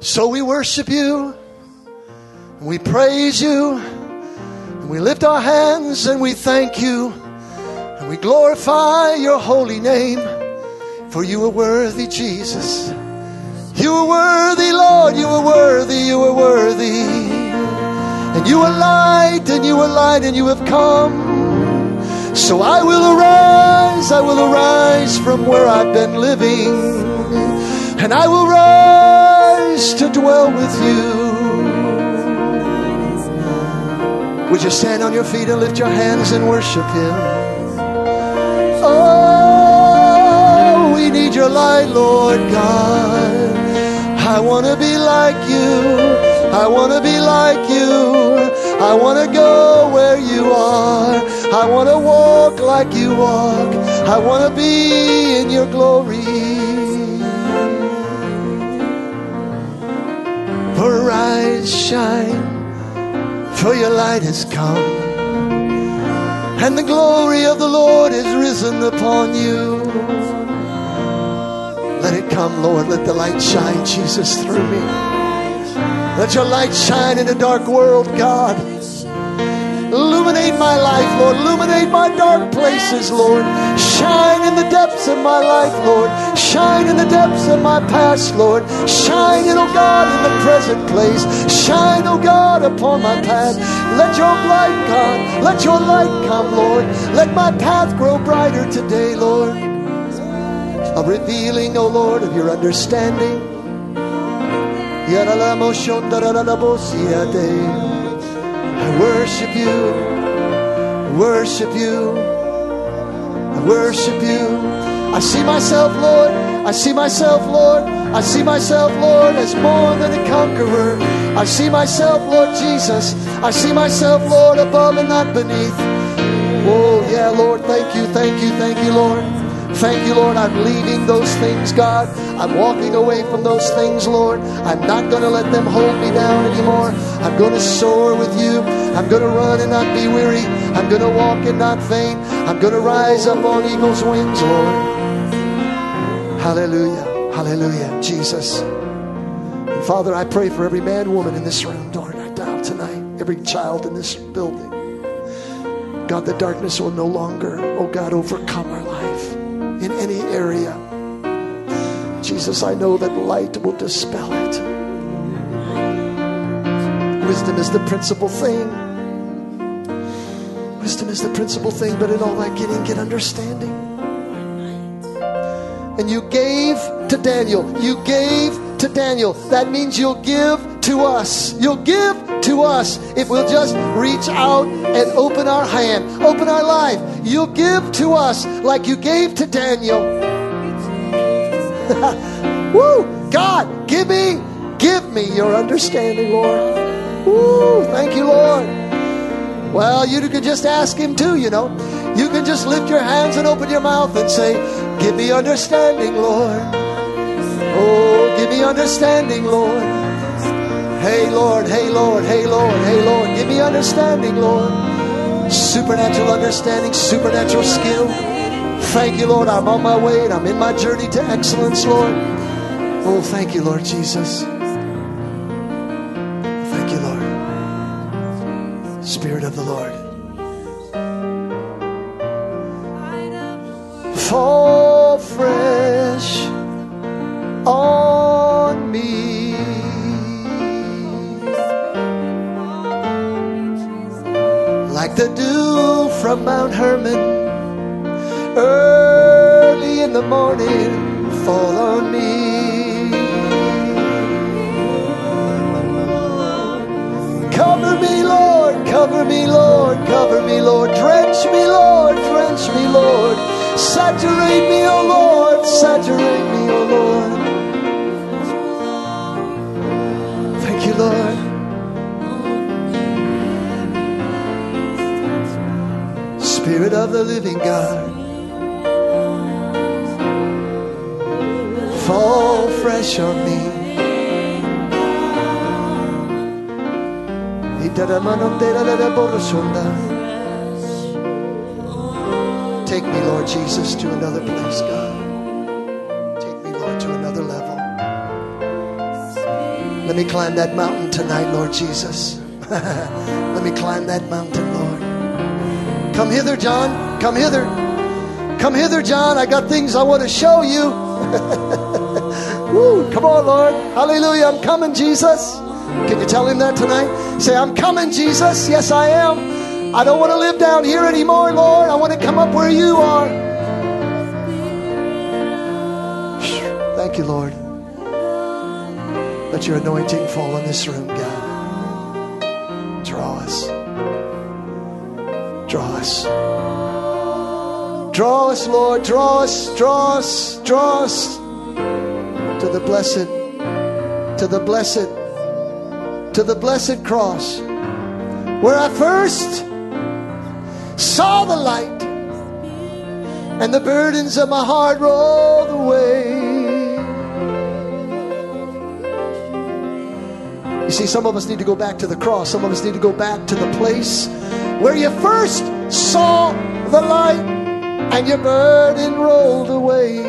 So we worship you, and we praise you, and we lift our hands and we thank you, and we glorify your holy name, for you are worthy, Jesus. You are worthy, Lord, you are worthy, you are worthy. And you are light, and you are light, and you have come. So I will arise, I will arise from where I've been living, and I will rise to dwell with you. Would you stand on your feet and lift your hands and worship Him? Oh, we need your light, Lord God. I want to be like you. I want to be like you. I want to go where you are. I want to walk like you walk. I want to be in your glory. For eyes shine for your light has come, and the glory of the Lord is risen upon you. Come, Lord. Let the light shine, Jesus, through me. Let your light shine in a dark world, God. Illuminate my life, Lord. Illuminate my dark places, Lord. Shine in the depths of my life, Lord. Shine in the depths of my past, Lord. Shine in, oh God, in the present place. Shine, oh God, upon my path. Let your light, God, let your light come, Lord. Let my path grow brighter today, Lord. Revealing, oh Lord, of your understanding. I worship you, worship you, I worship you. I see myself, Lord, I see myself, Lord, I see myself, Lord, as more than a conqueror. I see myself, Lord Jesus, I see myself, Lord, above and not beneath. Oh, yeah, Lord, thank you, thank you, thank you, Lord. Thank you, Lord. I'm leaving those things, God. I'm walking away from those things, Lord. I'm not going to let them hold me down anymore. I'm going to soar with you. I'm going to run and not be weary. I'm going to walk and not faint. I'm going to rise up on eagle's wings, Lord. Hallelujah. Hallelujah. Jesus. And Father, I pray for every man, woman in this room, Lord, right now tonight, every child in this building. God, the darkness will no longer, oh God, overcome our life in any area. Jesus, I know that light will dispel it. Wisdom is the principal thing. Wisdom is the principal thing, but in all that getting, get understanding. And you gave to Daniel. You gave to Daniel. That means you'll give to us. You'll give to us if we'll just reach out and open our hand, open our life. You'll give to us like you gave to Daniel. *laughs* Woo! God, give me, give me your understanding, Lord. Woo! Thank you, Lord. Well, you could just ask Him too, you know. You can just lift your hands and open your mouth and say, Give me understanding, Lord. Oh, give me understanding, Lord. Hey, Lord, hey, Lord, hey, Lord, hey, Lord. Give me understanding, Lord. Supernatural understanding, supernatural skill. Thank you, Lord. I'm on my way and I'm in my journey to excellence, Lord. Oh, thank you, Lord Jesus. Thank you, Lord. Spirit of the Lord. Fall from Mount Hermon early in the morning fall on me. Cover me, Lord, cover me, Lord, cover me, Lord. Drench me, Lord, drench me, Lord. Saturate me, O Lord, saturate me, O Lord. Thank you, Lord. Of the living God. fall fresh on me. Take me, Lord Jesus, to another place, God. Take me, Lord, to another level. Let me climb that mountain tonight, Lord Jesus. *laughs* Let me climb that mountain. Come hither, John. Come hither. Come hither, John. I got things I want to show you. *laughs* Woo, come on, Lord. Hallelujah. I'm coming, Jesus. Can you tell him that tonight? Say, I'm coming, Jesus. Yes, I am. I don't want to live down here anymore, Lord. I want to come up where you are. Thank you, Lord. Let your anointing fall in this room, God. Draw us, Lord. Draw us, draw us, draw us to the blessed, to the blessed to the blessed cross where I first saw the light and the burdens of my heart rolled away. You see, some of us need to go back to the cross. Some of us need to go back to the place where you first saw the light and your burden rolled away.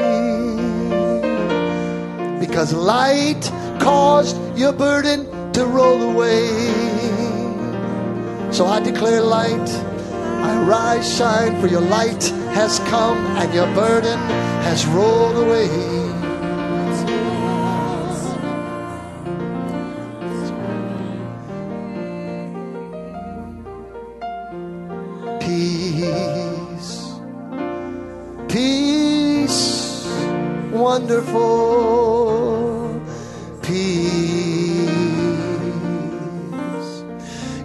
Because light caused your burden to roll away. So I declare light. I rise, shine, for your light has come and your burden has rolled away. Peace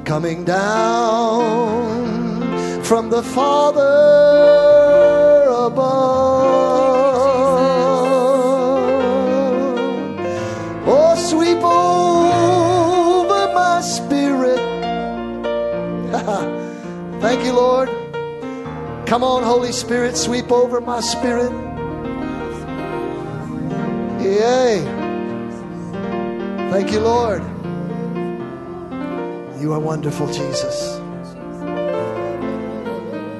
coming down from the Father above. Oh, sweep over my spirit. *laughs* Thank you, Lord. Come on, Holy Spirit, sweep over my spirit. Yay. Thank you, Lord. You are wonderful, Jesus.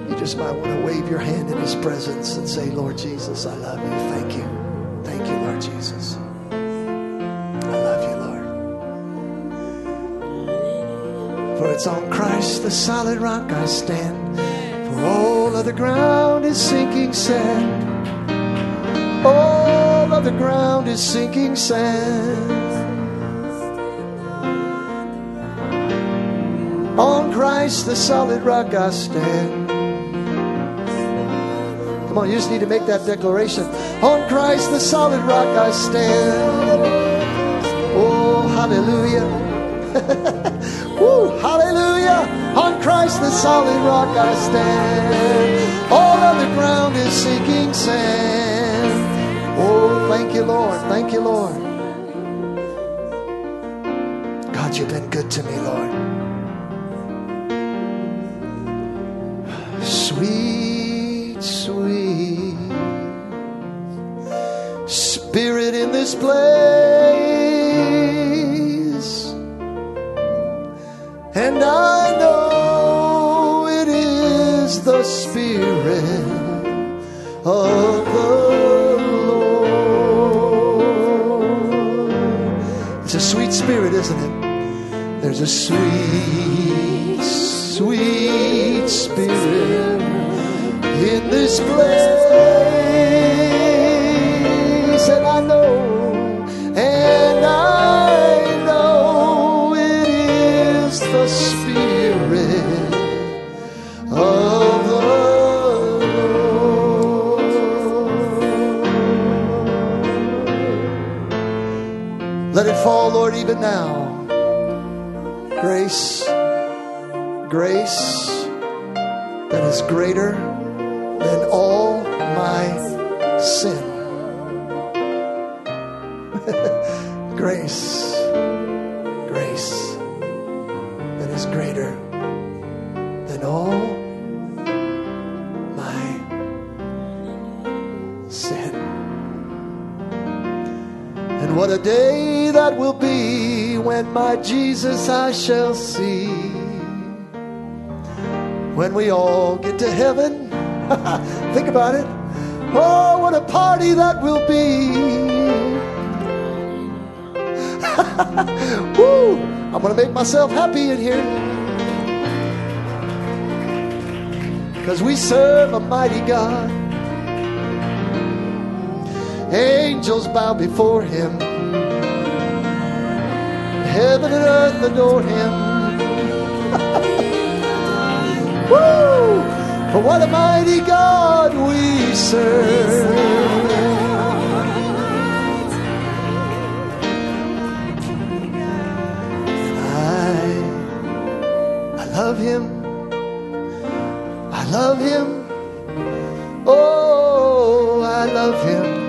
You just might want to wave your hand in His presence and say, Lord Jesus, I love you. Thank you. Thank you, Lord Jesus. I love you, Lord. For it's on Christ, the solid rock, I stand. For all other ground is sinking sand. All the ground is sinking sand. On Christ, the solid rock, I stand. Come on, you just need to make that declaration. On Christ, the solid rock, I stand. Oh, hallelujah. *laughs* Woo, hallelujah. On Christ, the solid rock, I stand. All of the ground is sinking sand. Thank you, Lord. Thank you, Lord. God, you've been good to me, Lord. Sweet, sweet Spirit in this place. And I know it is the Spirit of the spirit, isn't it? There's a sweet, sweet spirit in this place. And I know, now. Grace, grace that is greater I shall see. When we all get to heaven, *laughs* think about it. Oh, what a party that will be. *laughs* Woo! I'm going to make myself happy in here. Because we serve a mighty God. Angels bow before him. Heaven and earth adore him. *laughs* Woo! For what a mighty God we serve. I, I love him. I love him. Oh, I love him.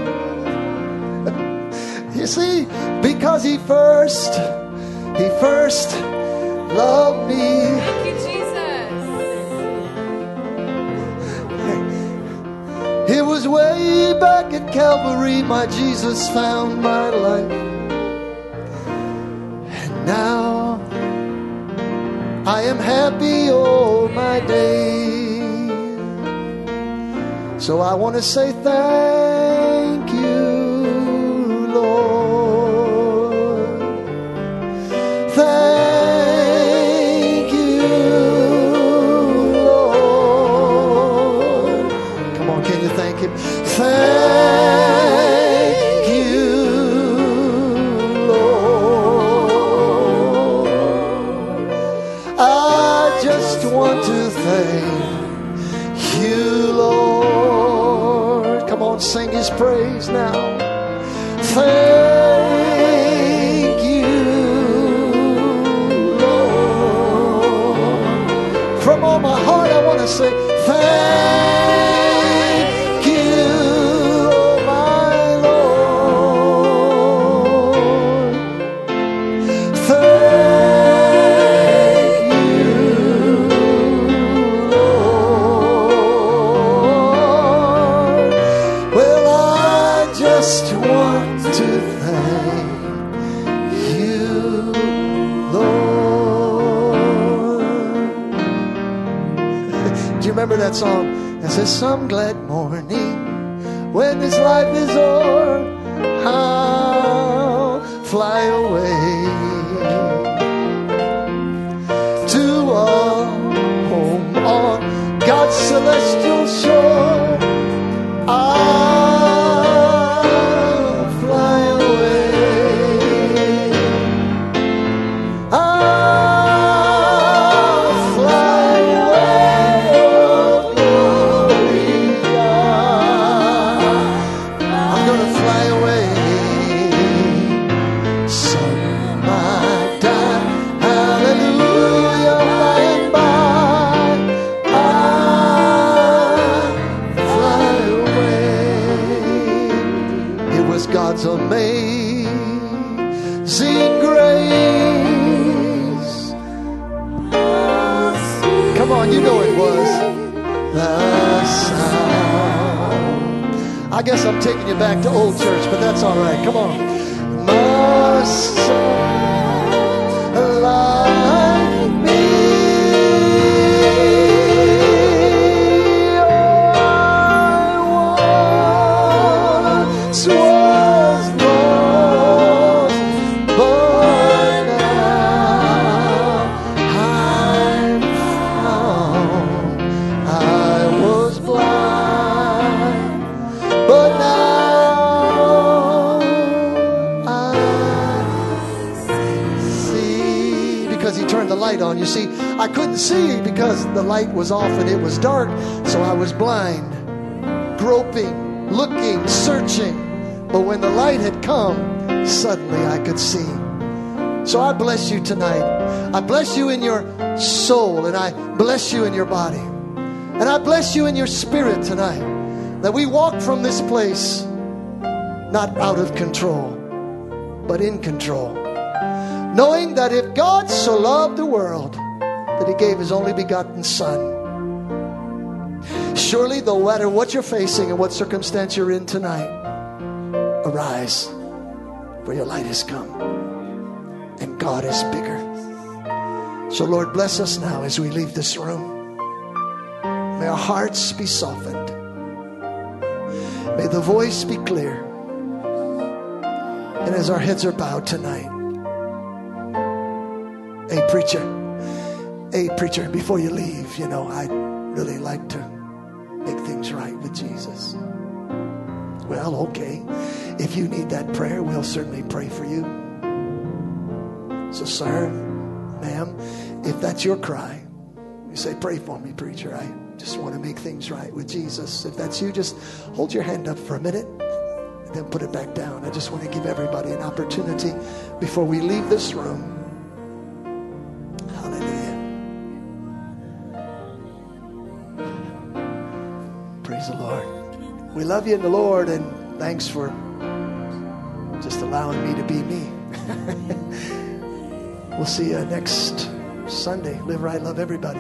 *laughs* You see, because he first, he first loved me. Thank you, Jesus. It was way back at Calvary my Jesus found my life. And now I am happy all my days. So I want to say thank Lord. Sing His praise now. Thank you, Lord. From all my heart, I want to say, Thank Says, Some glad morning when this life is o'er, I'll fly away back to old church, but that's all right. Come on. Turned the light on. You see, I couldn't see because the light was off and it was dark, so I was blind, groping, looking, searching. But when the light had come, suddenly I could see. So I bless you tonight. I bless you in your soul, and I bless you in your body. And I bless you in your spirit tonight that we walk from this place not out of control, but in control. Knowing that if God so loved the world that he gave his only begotten Son, surely no matter what you're facing and what circumstance you're in tonight, arise. For your light has come, and God is bigger. So, Lord, bless us now as we leave this room. May our hearts be softened. May the voice be clear. And as our heads are bowed tonight, hey, preacher, hey, preacher, before you leave, you know, I'd really like to make things right with Jesus. Well, okay. If you need that prayer, we'll certainly pray for you. So, sir, ma'am, if that's your cry, you say, Pray for me, preacher. I just want to make things right with Jesus. If that's you, just hold your hand up for a minute then put it back down. I just want to give everybody an opportunity before we leave this room. We love you in the Lord, and thanks for just allowing me to be me. *laughs* we'll see you next Sunday. Live right, love everybody.